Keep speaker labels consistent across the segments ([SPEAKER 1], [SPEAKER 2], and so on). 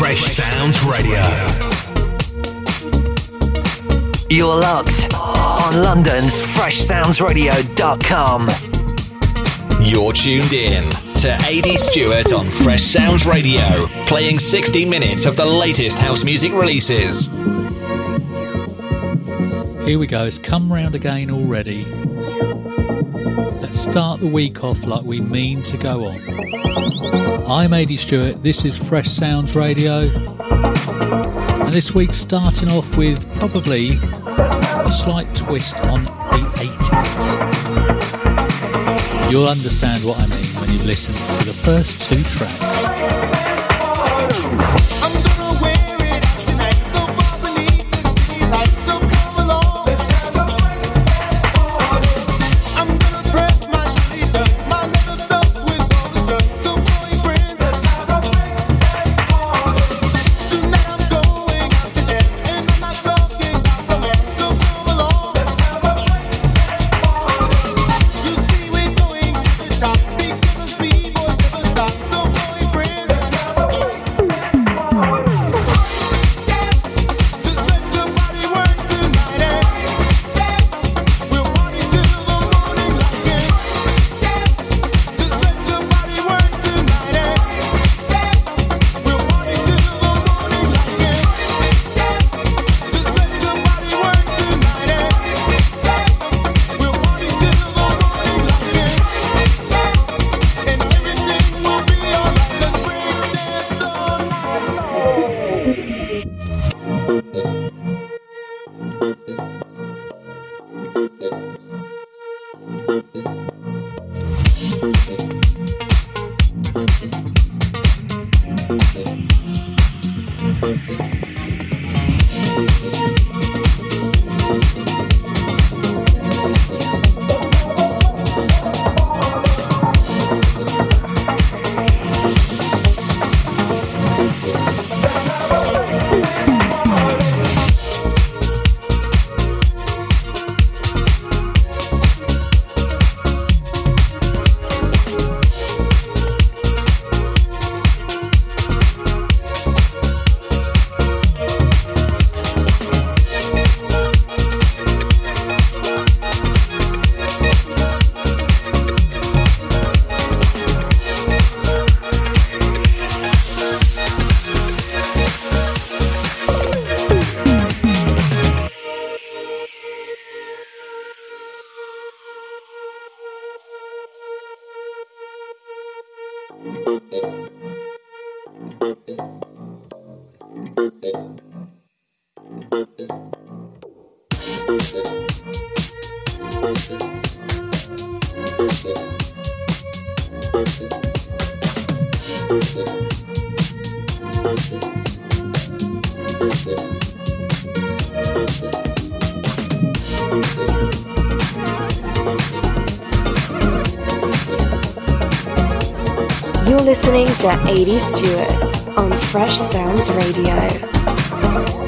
[SPEAKER 1] It's the Mighty Fresh Sounds Radio.
[SPEAKER 2] You're locked on London's FreshSoundsRadio.com.
[SPEAKER 1] You're tuned in to AD Stewart on Fresh Sounds Radio, playing 60 minutes of the latest house music releases.
[SPEAKER 3] Here we go, it's come round again already. Let's start the week off like we mean to go on. I'm AD Stewart, this is Fresh Sounds Radio, and this week starting off with probably a slight twist on the 80s. You'll understand what I mean when you listen to the first two tracks.
[SPEAKER 4] AD Stewart on Fresh Sounds Radio.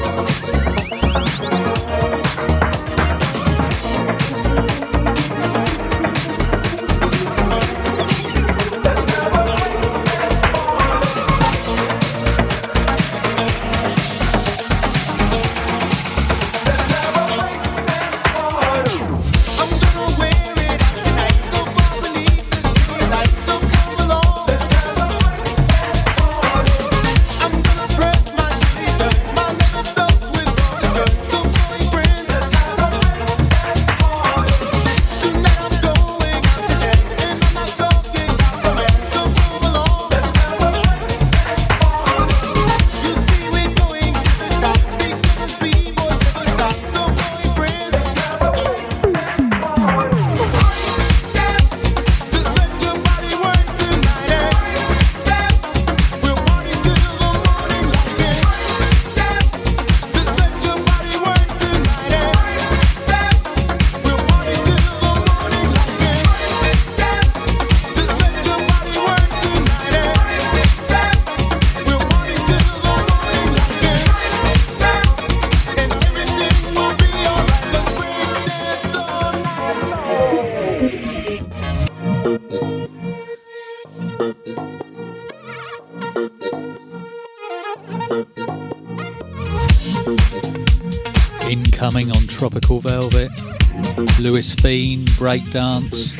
[SPEAKER 3] Fiend, Breakdance.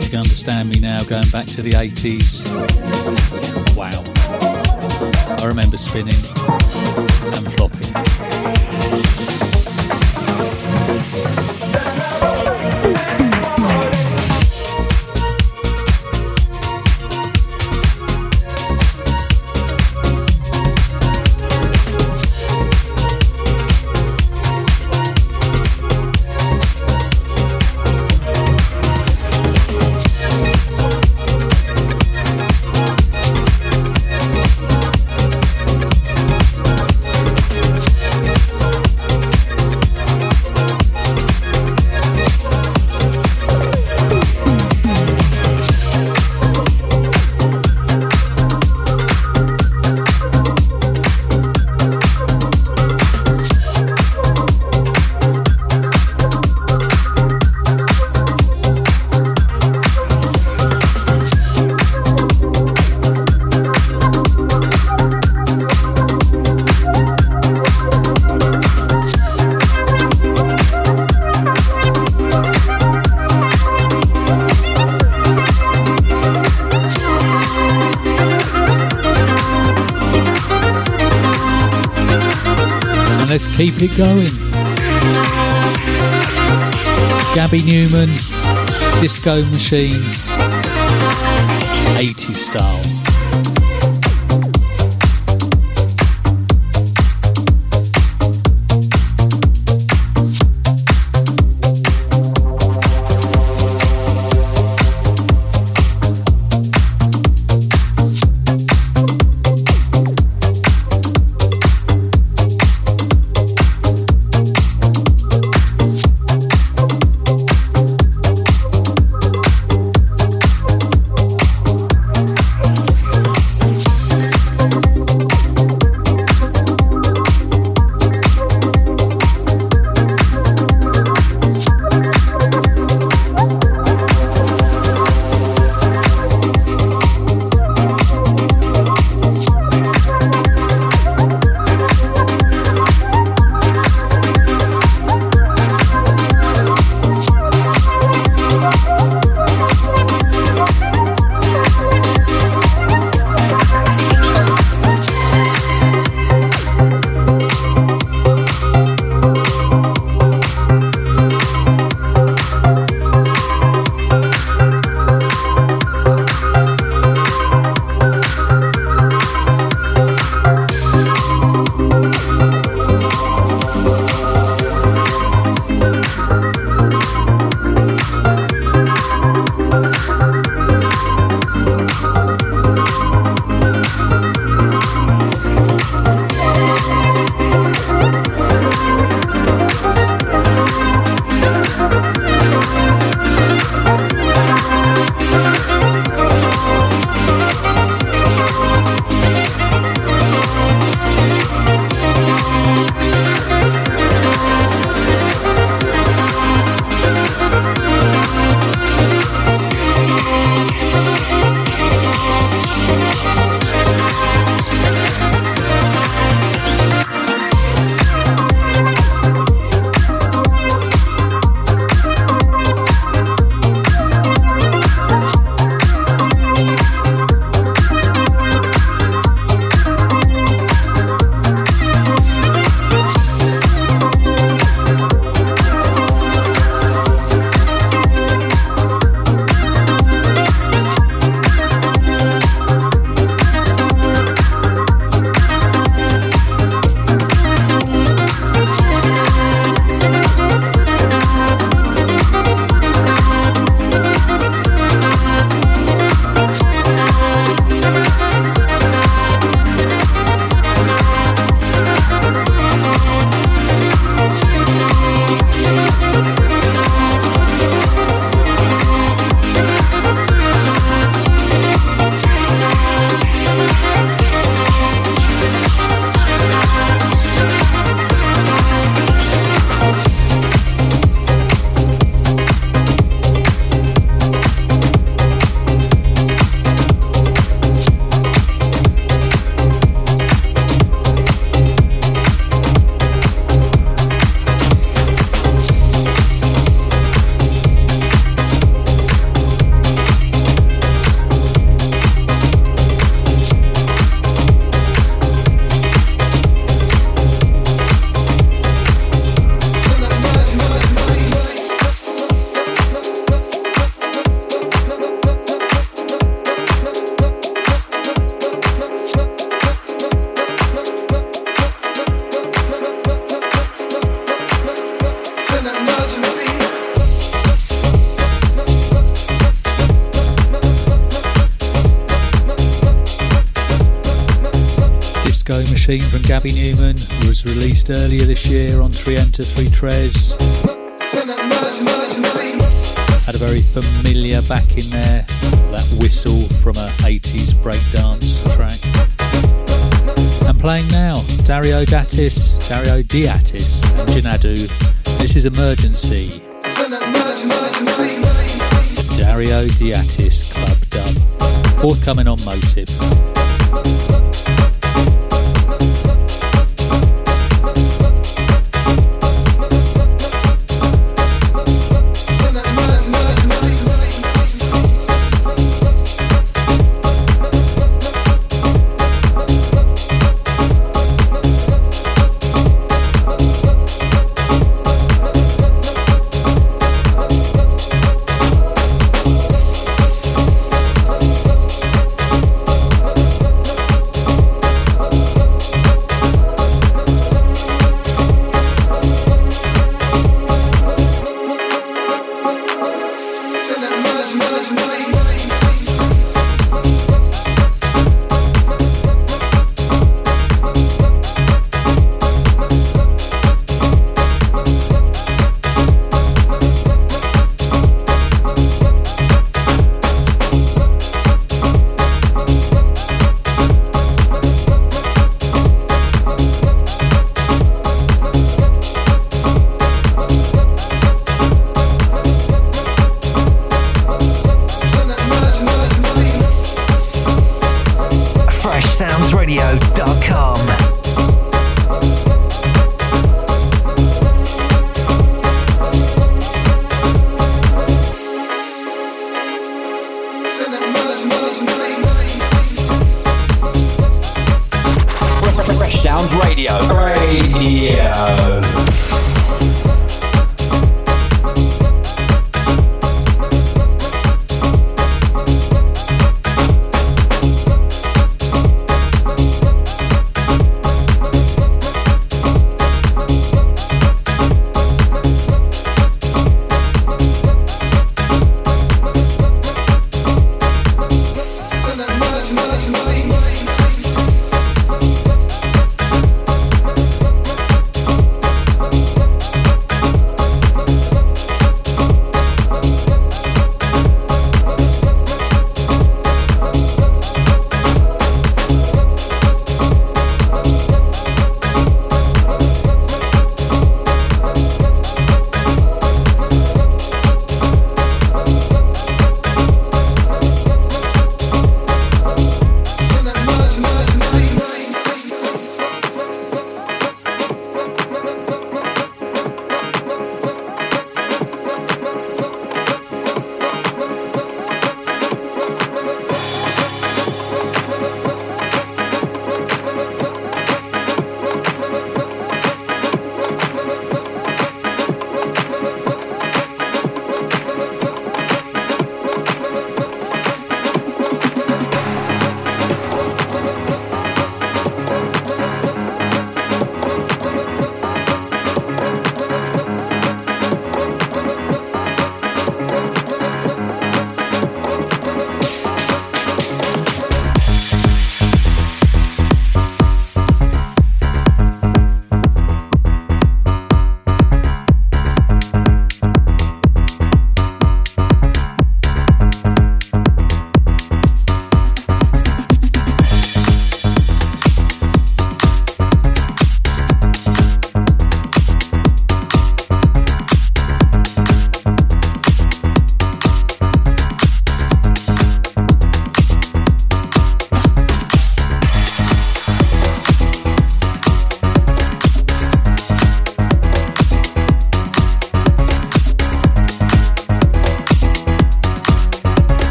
[SPEAKER 3] You can understand me now going back to the 80s. Wow. I remember spinning and flopping. It going. Gabby Newman, Disco Machine, 80 style. From Gabby Newman was released earlier this year on Trienta 3 Tres. Had a very familiar back in there, that whistle from a 80s breakdance track. And playing now, Dario D'Attis, Dario D'Attis and Jinadu. This is Emergency. Dario D'Attis Club Dub. Forthcoming on Motive.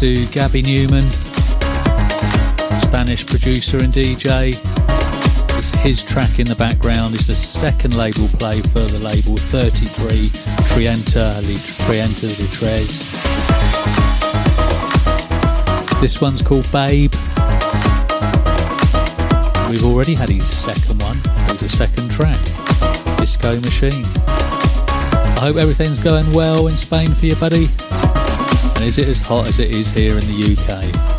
[SPEAKER 5] To Gabby Newman, Spanish producer and DJ. It's his track in the background. It's the second label play for the label 33 Trienta, Trienta de Tres. This one's called Babe. We've already had his second one. There's a second track, Disco Machine. I hope everything's going well in Spain for you, buddy. And is it as hot as it is here in the UK?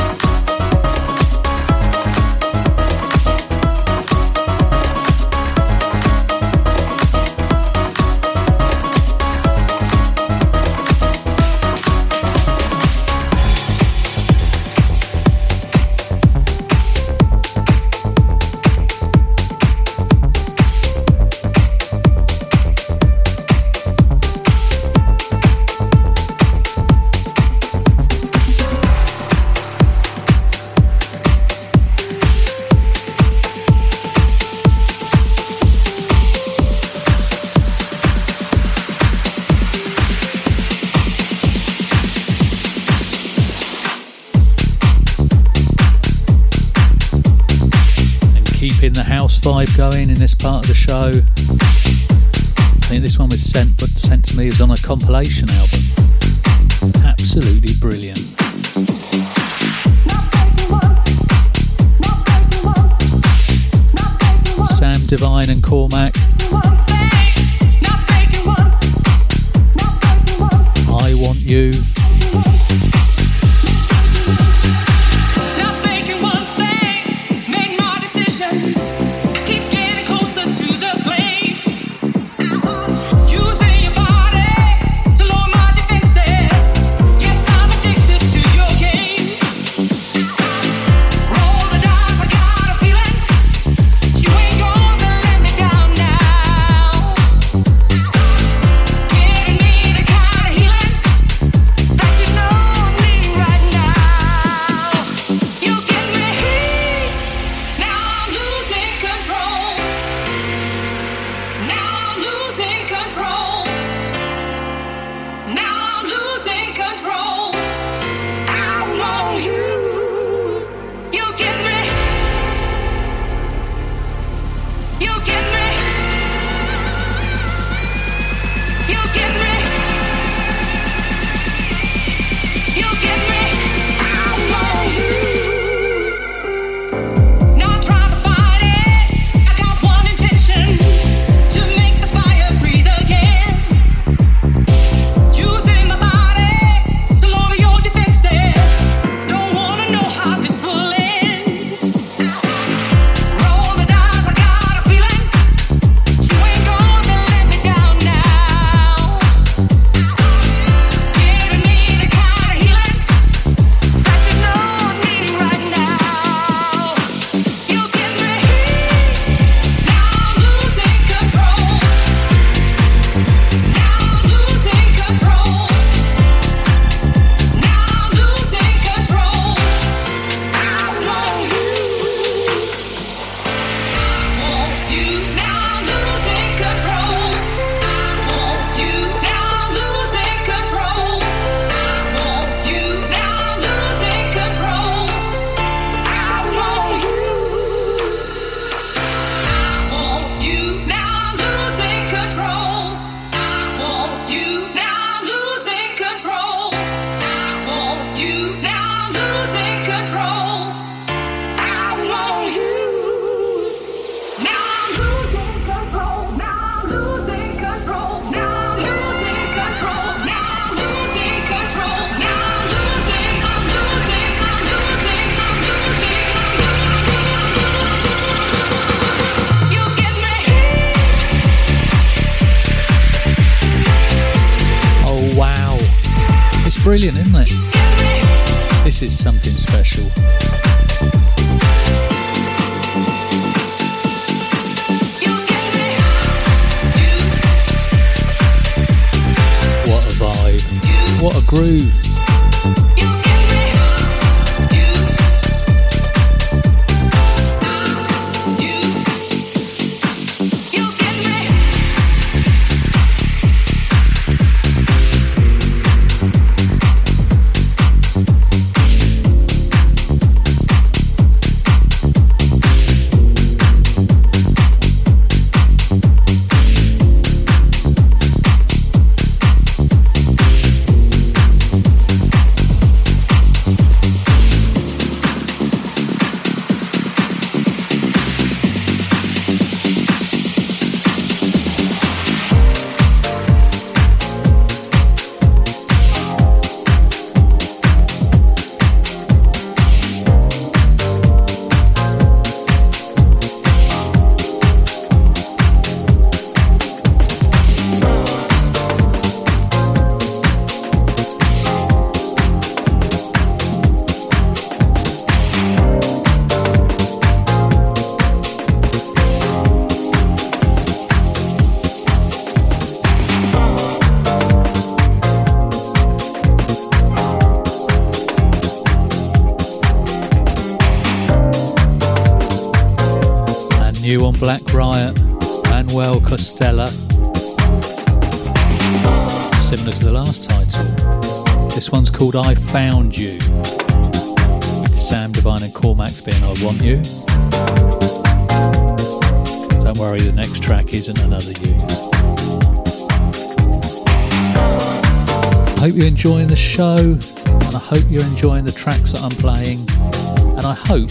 [SPEAKER 5] Vibe going in this part of the show. I think this one was sent but sent to me as on a compilation album. Absolutely brilliant. Sam Divine and Cormac. Brilliant, isn't it? This is something special. What a vibe. What a groove.
[SPEAKER 3] New on Black Riot, Manuel Costela. Similar to the last title. This one's called I Found You. Sam Divine and Cormac's being I Want You. Don't worry, the next track isn't another you. I hope you're enjoying the show, and I hope you're enjoying the tracks that I'm playing, and I hope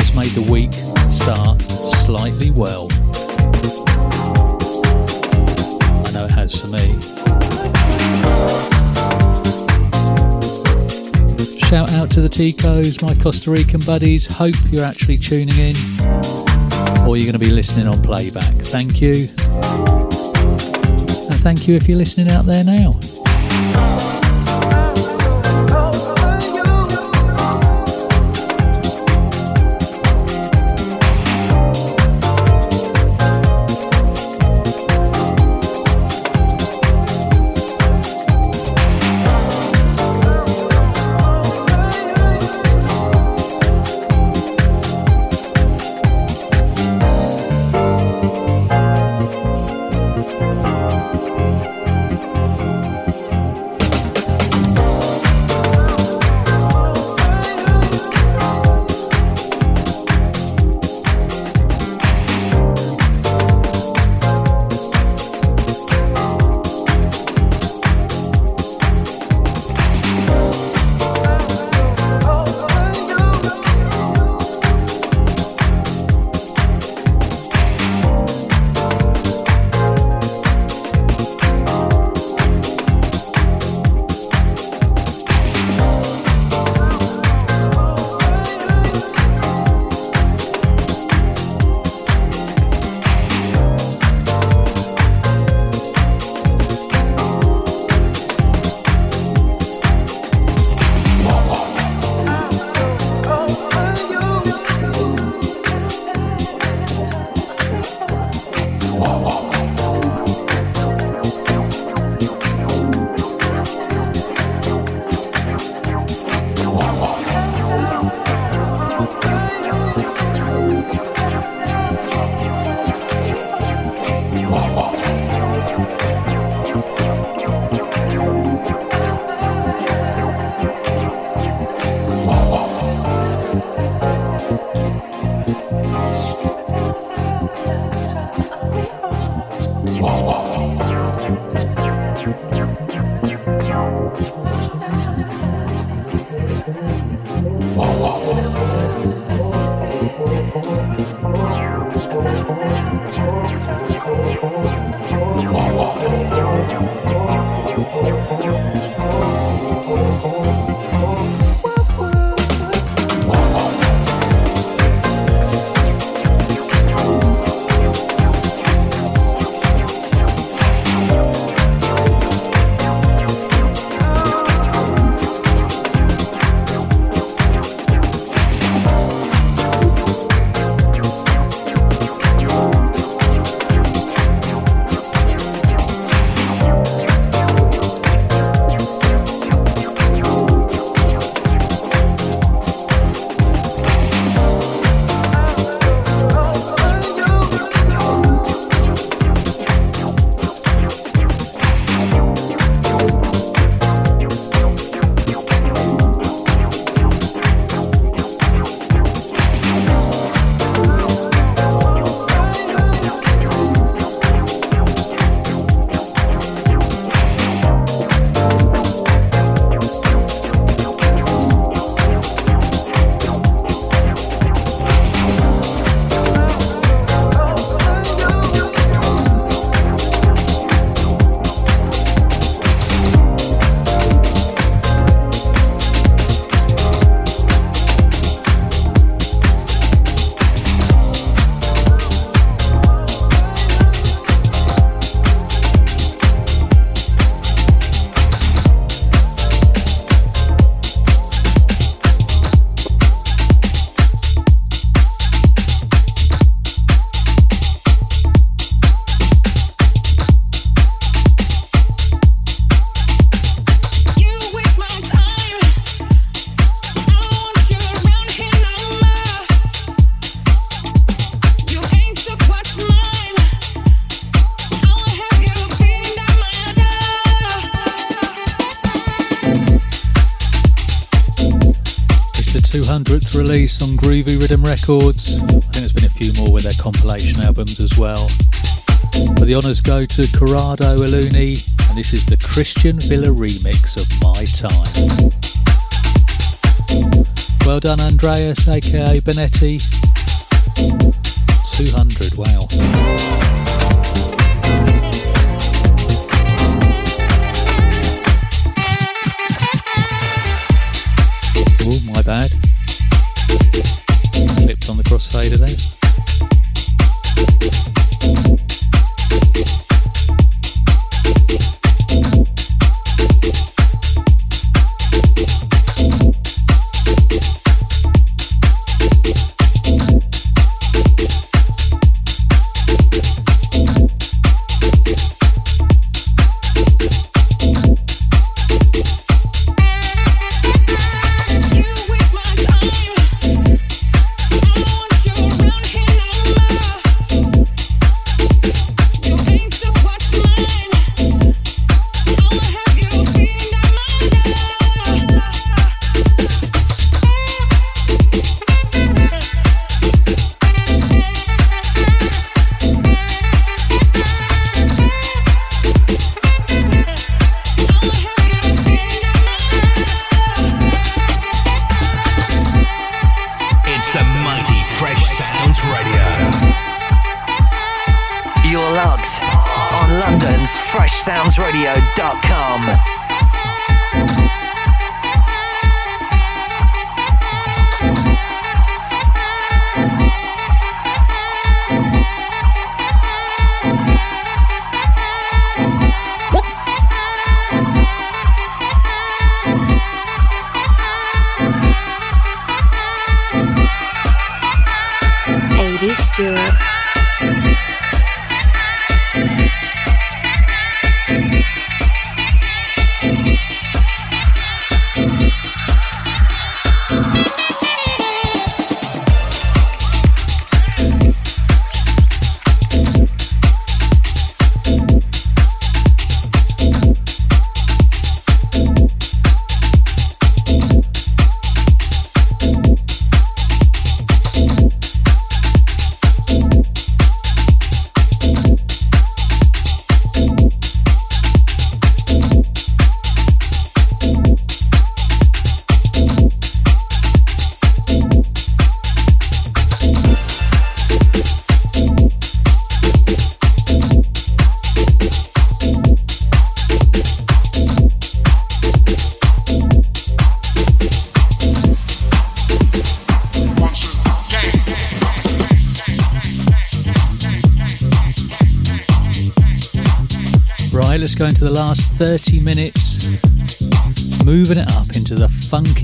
[SPEAKER 3] it's made the week start slightly well. I know it has for me. Shout out to the Ticos, my Costa Rican buddies. Hope you're actually tuning in or you're going to be listening on playback. Thank you. And thank you if you're listening out there now. Records. I think there's been a few more with their compilation albums as well. But the honours go to Corrado Aluni, and this is the Christian Villa remix of My Time. Well done, Andreas, aka Benetti. 200, wow.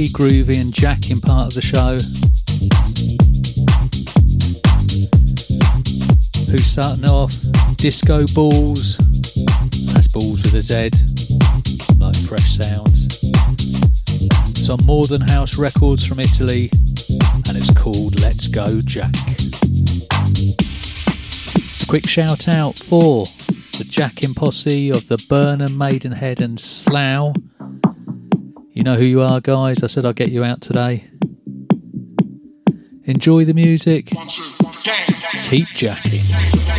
[SPEAKER 3] Groovy, and jacking part of the show. Who's starting off? Disco Balls. That's Balls with a Z, like fresh sounds. It's on More Than House Records from Italy, and it's called Let's Go Jack. Quick shout out for the Jacking Posse of the Burnham, Maidenhead, and Slough. You know who you are, guys. I said I'll get you out today. Enjoy the music. Keep jacking.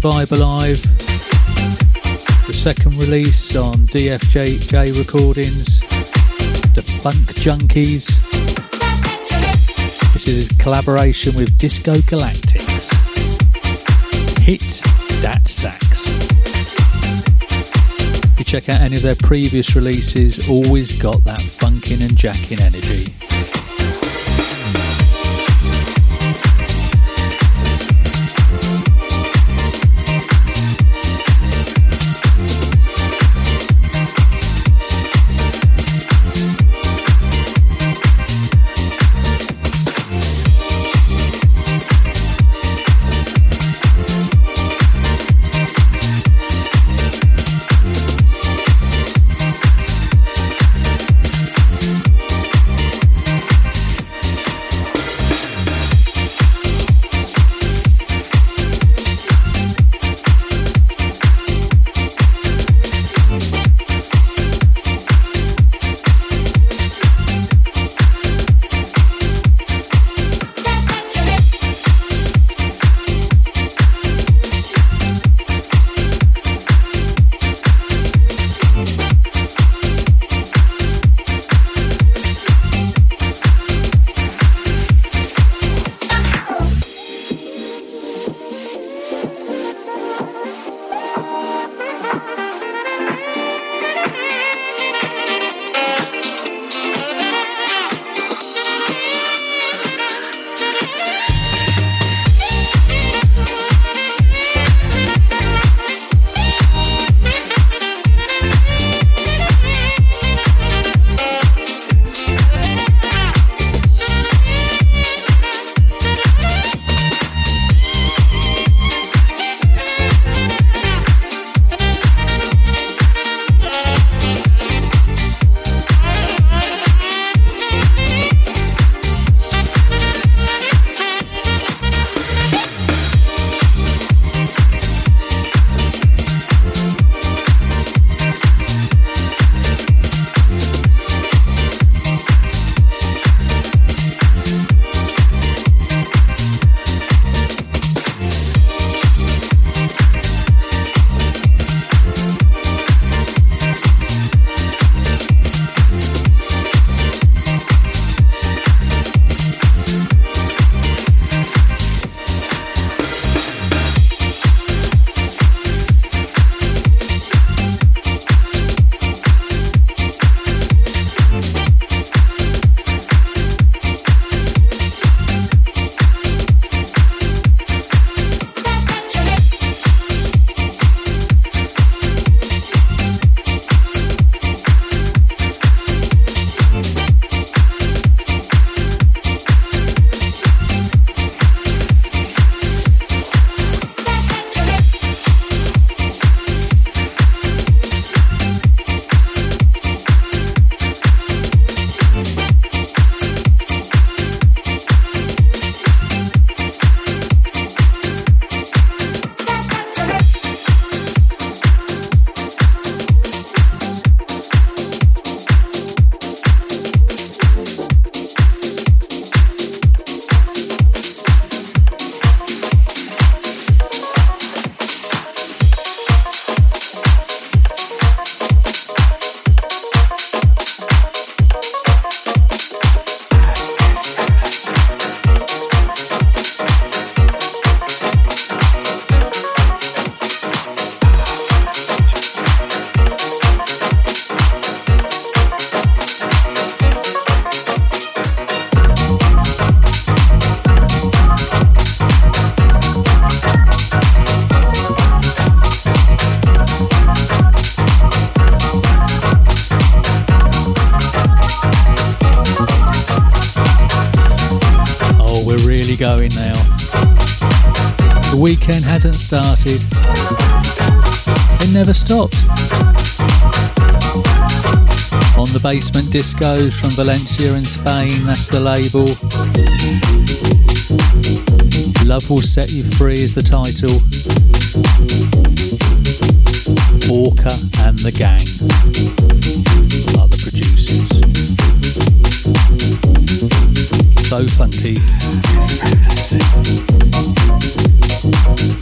[SPEAKER 3] Jacking vibe alive. The second release on DFJ Recordings, The Funk Junkies. This is a collaboration with Disco Galactics. Hit that sax. If you check out any of their previous releases, always got that funkin' and jacking energy. Weekend hasn't started. It never stopped. On the Basement Discos from Valencia in Spain, that's the label. Love Will Set You Free is the title. Orca and the Gang are the producers. So funky. Thank you.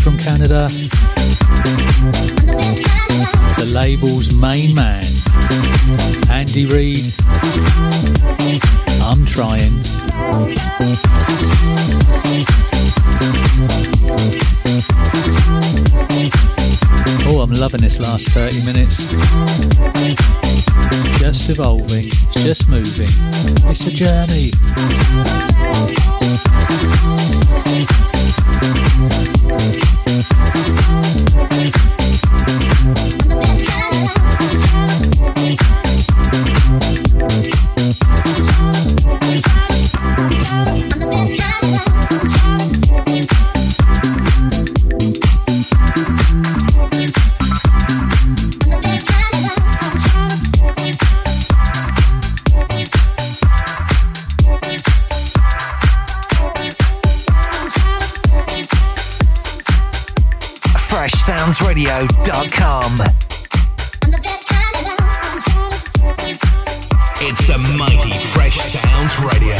[SPEAKER 3] From Canada. The label's main man, Andy Reid. I'm trying. Oh, I'm loving this last 30 minutes. Just evolving, just moving. It's a journey.
[SPEAKER 2] freshsoundsradio.com.
[SPEAKER 1] It's the mighty Fresh Sounds Radio.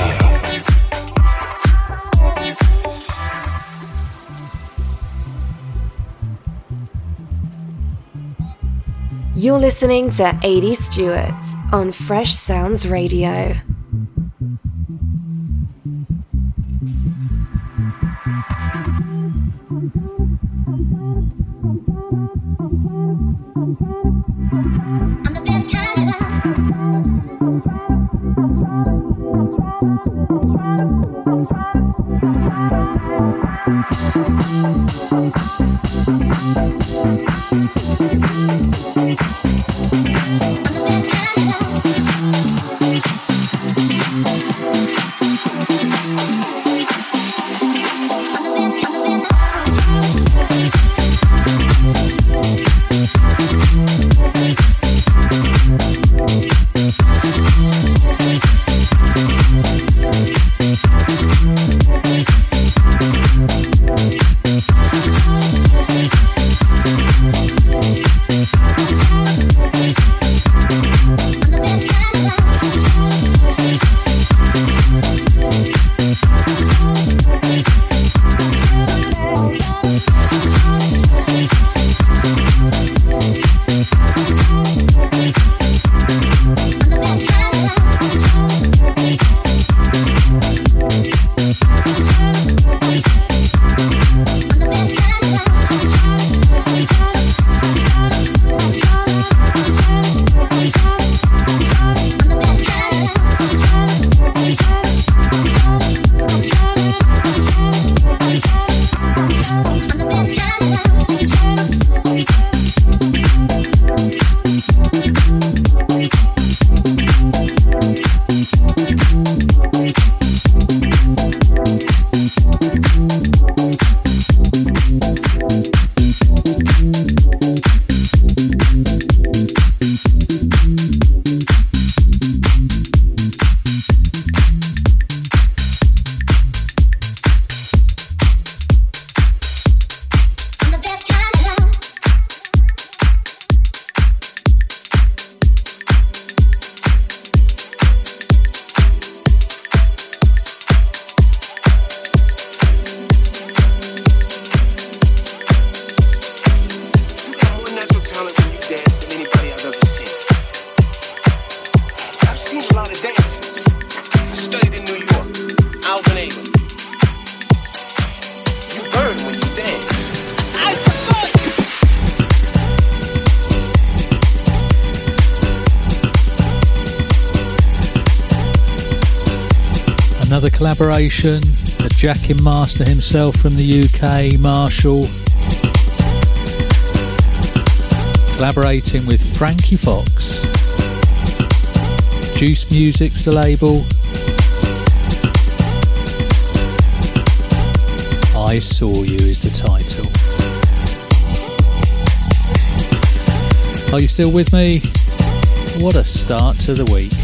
[SPEAKER 4] You're listening to 80 Stewart on Fresh Sounds Radio. Collaboration, a jacking master himself from the UK, Marshall, collaborating with Frankie Fox. Juice Music's the label. I Saw You is the title. Are you still with me? What a start to the week.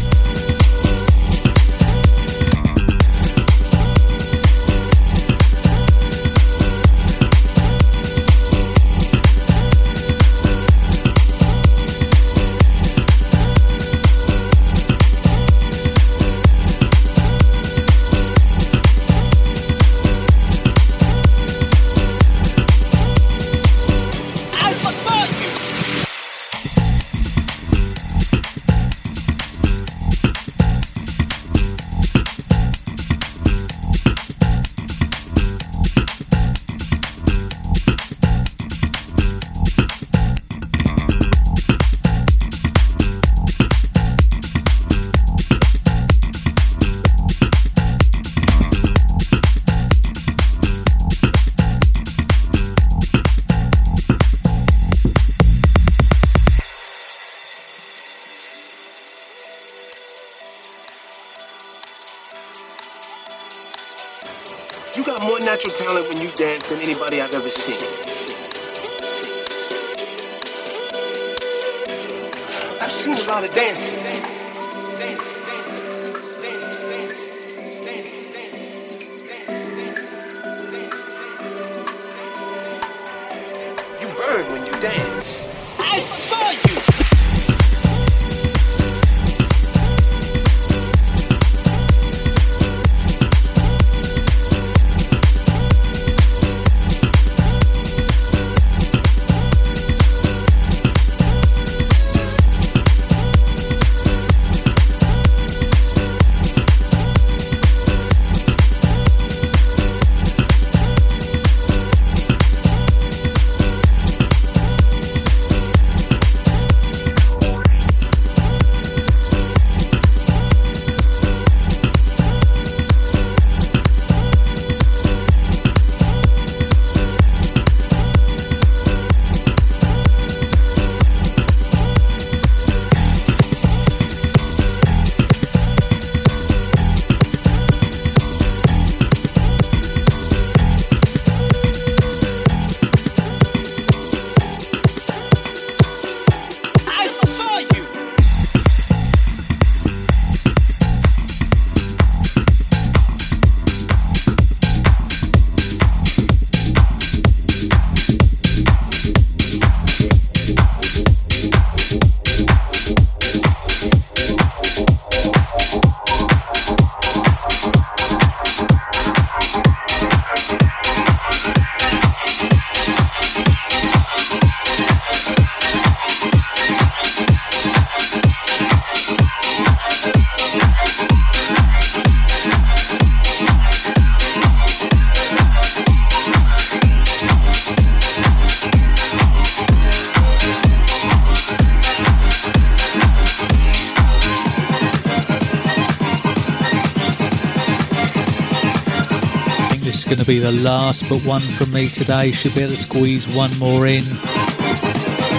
[SPEAKER 3] The last but one from me today. Should be able to squeeze one more in.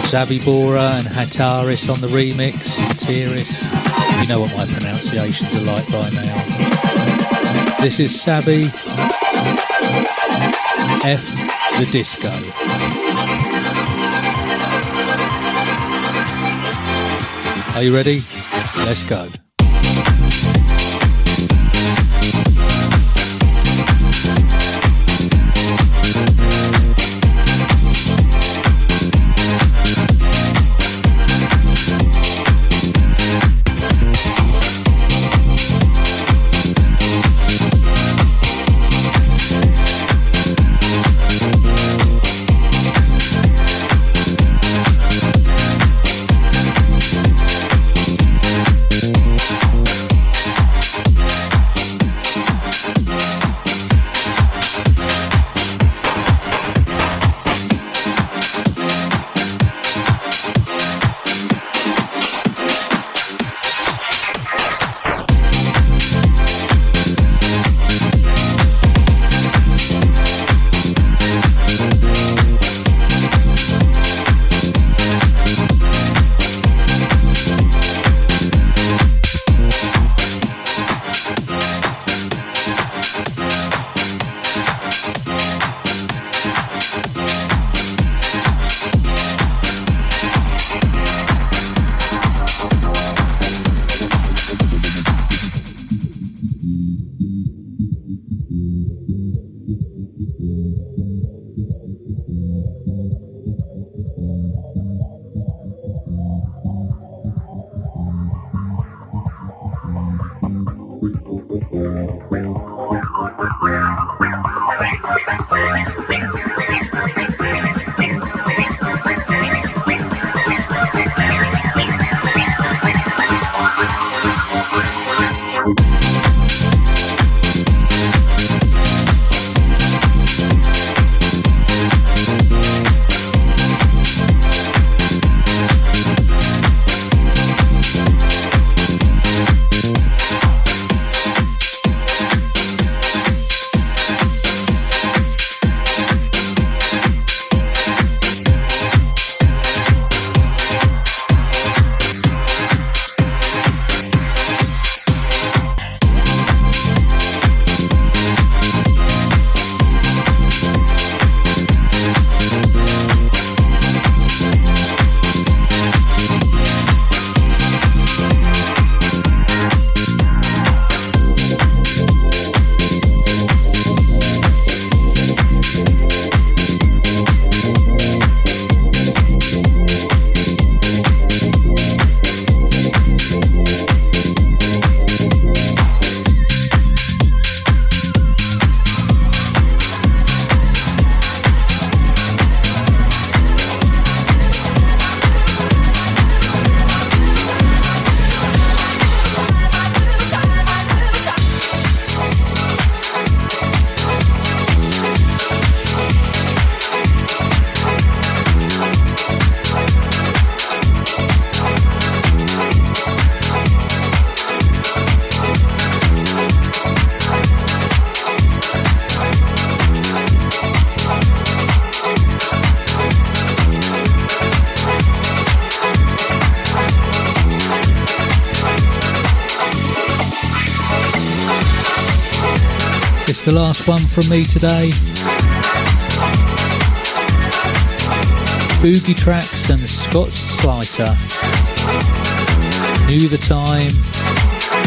[SPEAKER 3] Xavi Bora and Hataris on the remix. Tiris. You know what my pronunciations are like by now. This is Sabi F the Disco. Are you ready? Let's go. Last one from me today. Boogie Tracks and Scott Slater. Knew the time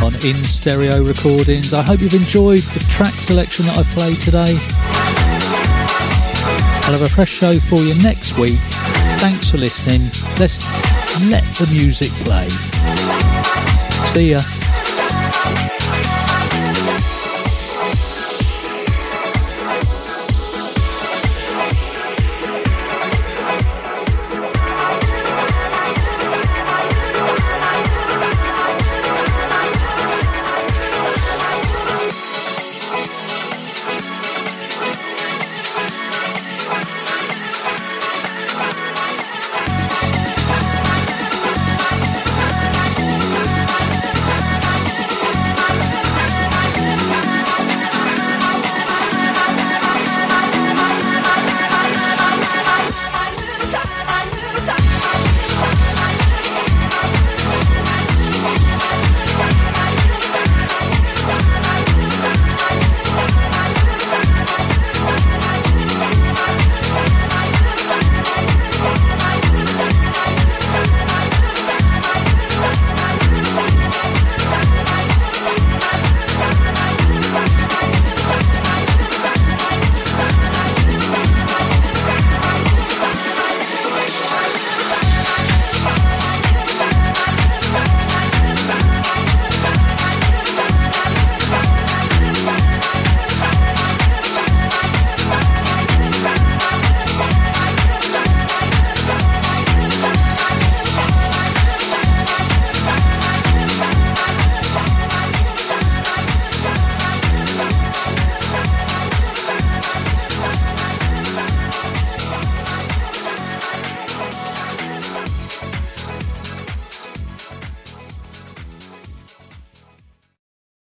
[SPEAKER 3] on In Stereo Recordings. I hope you've enjoyed the track selection that I played today. I'll have a fresh show for you next week. Thanks for listening. Let's let the music play. See ya.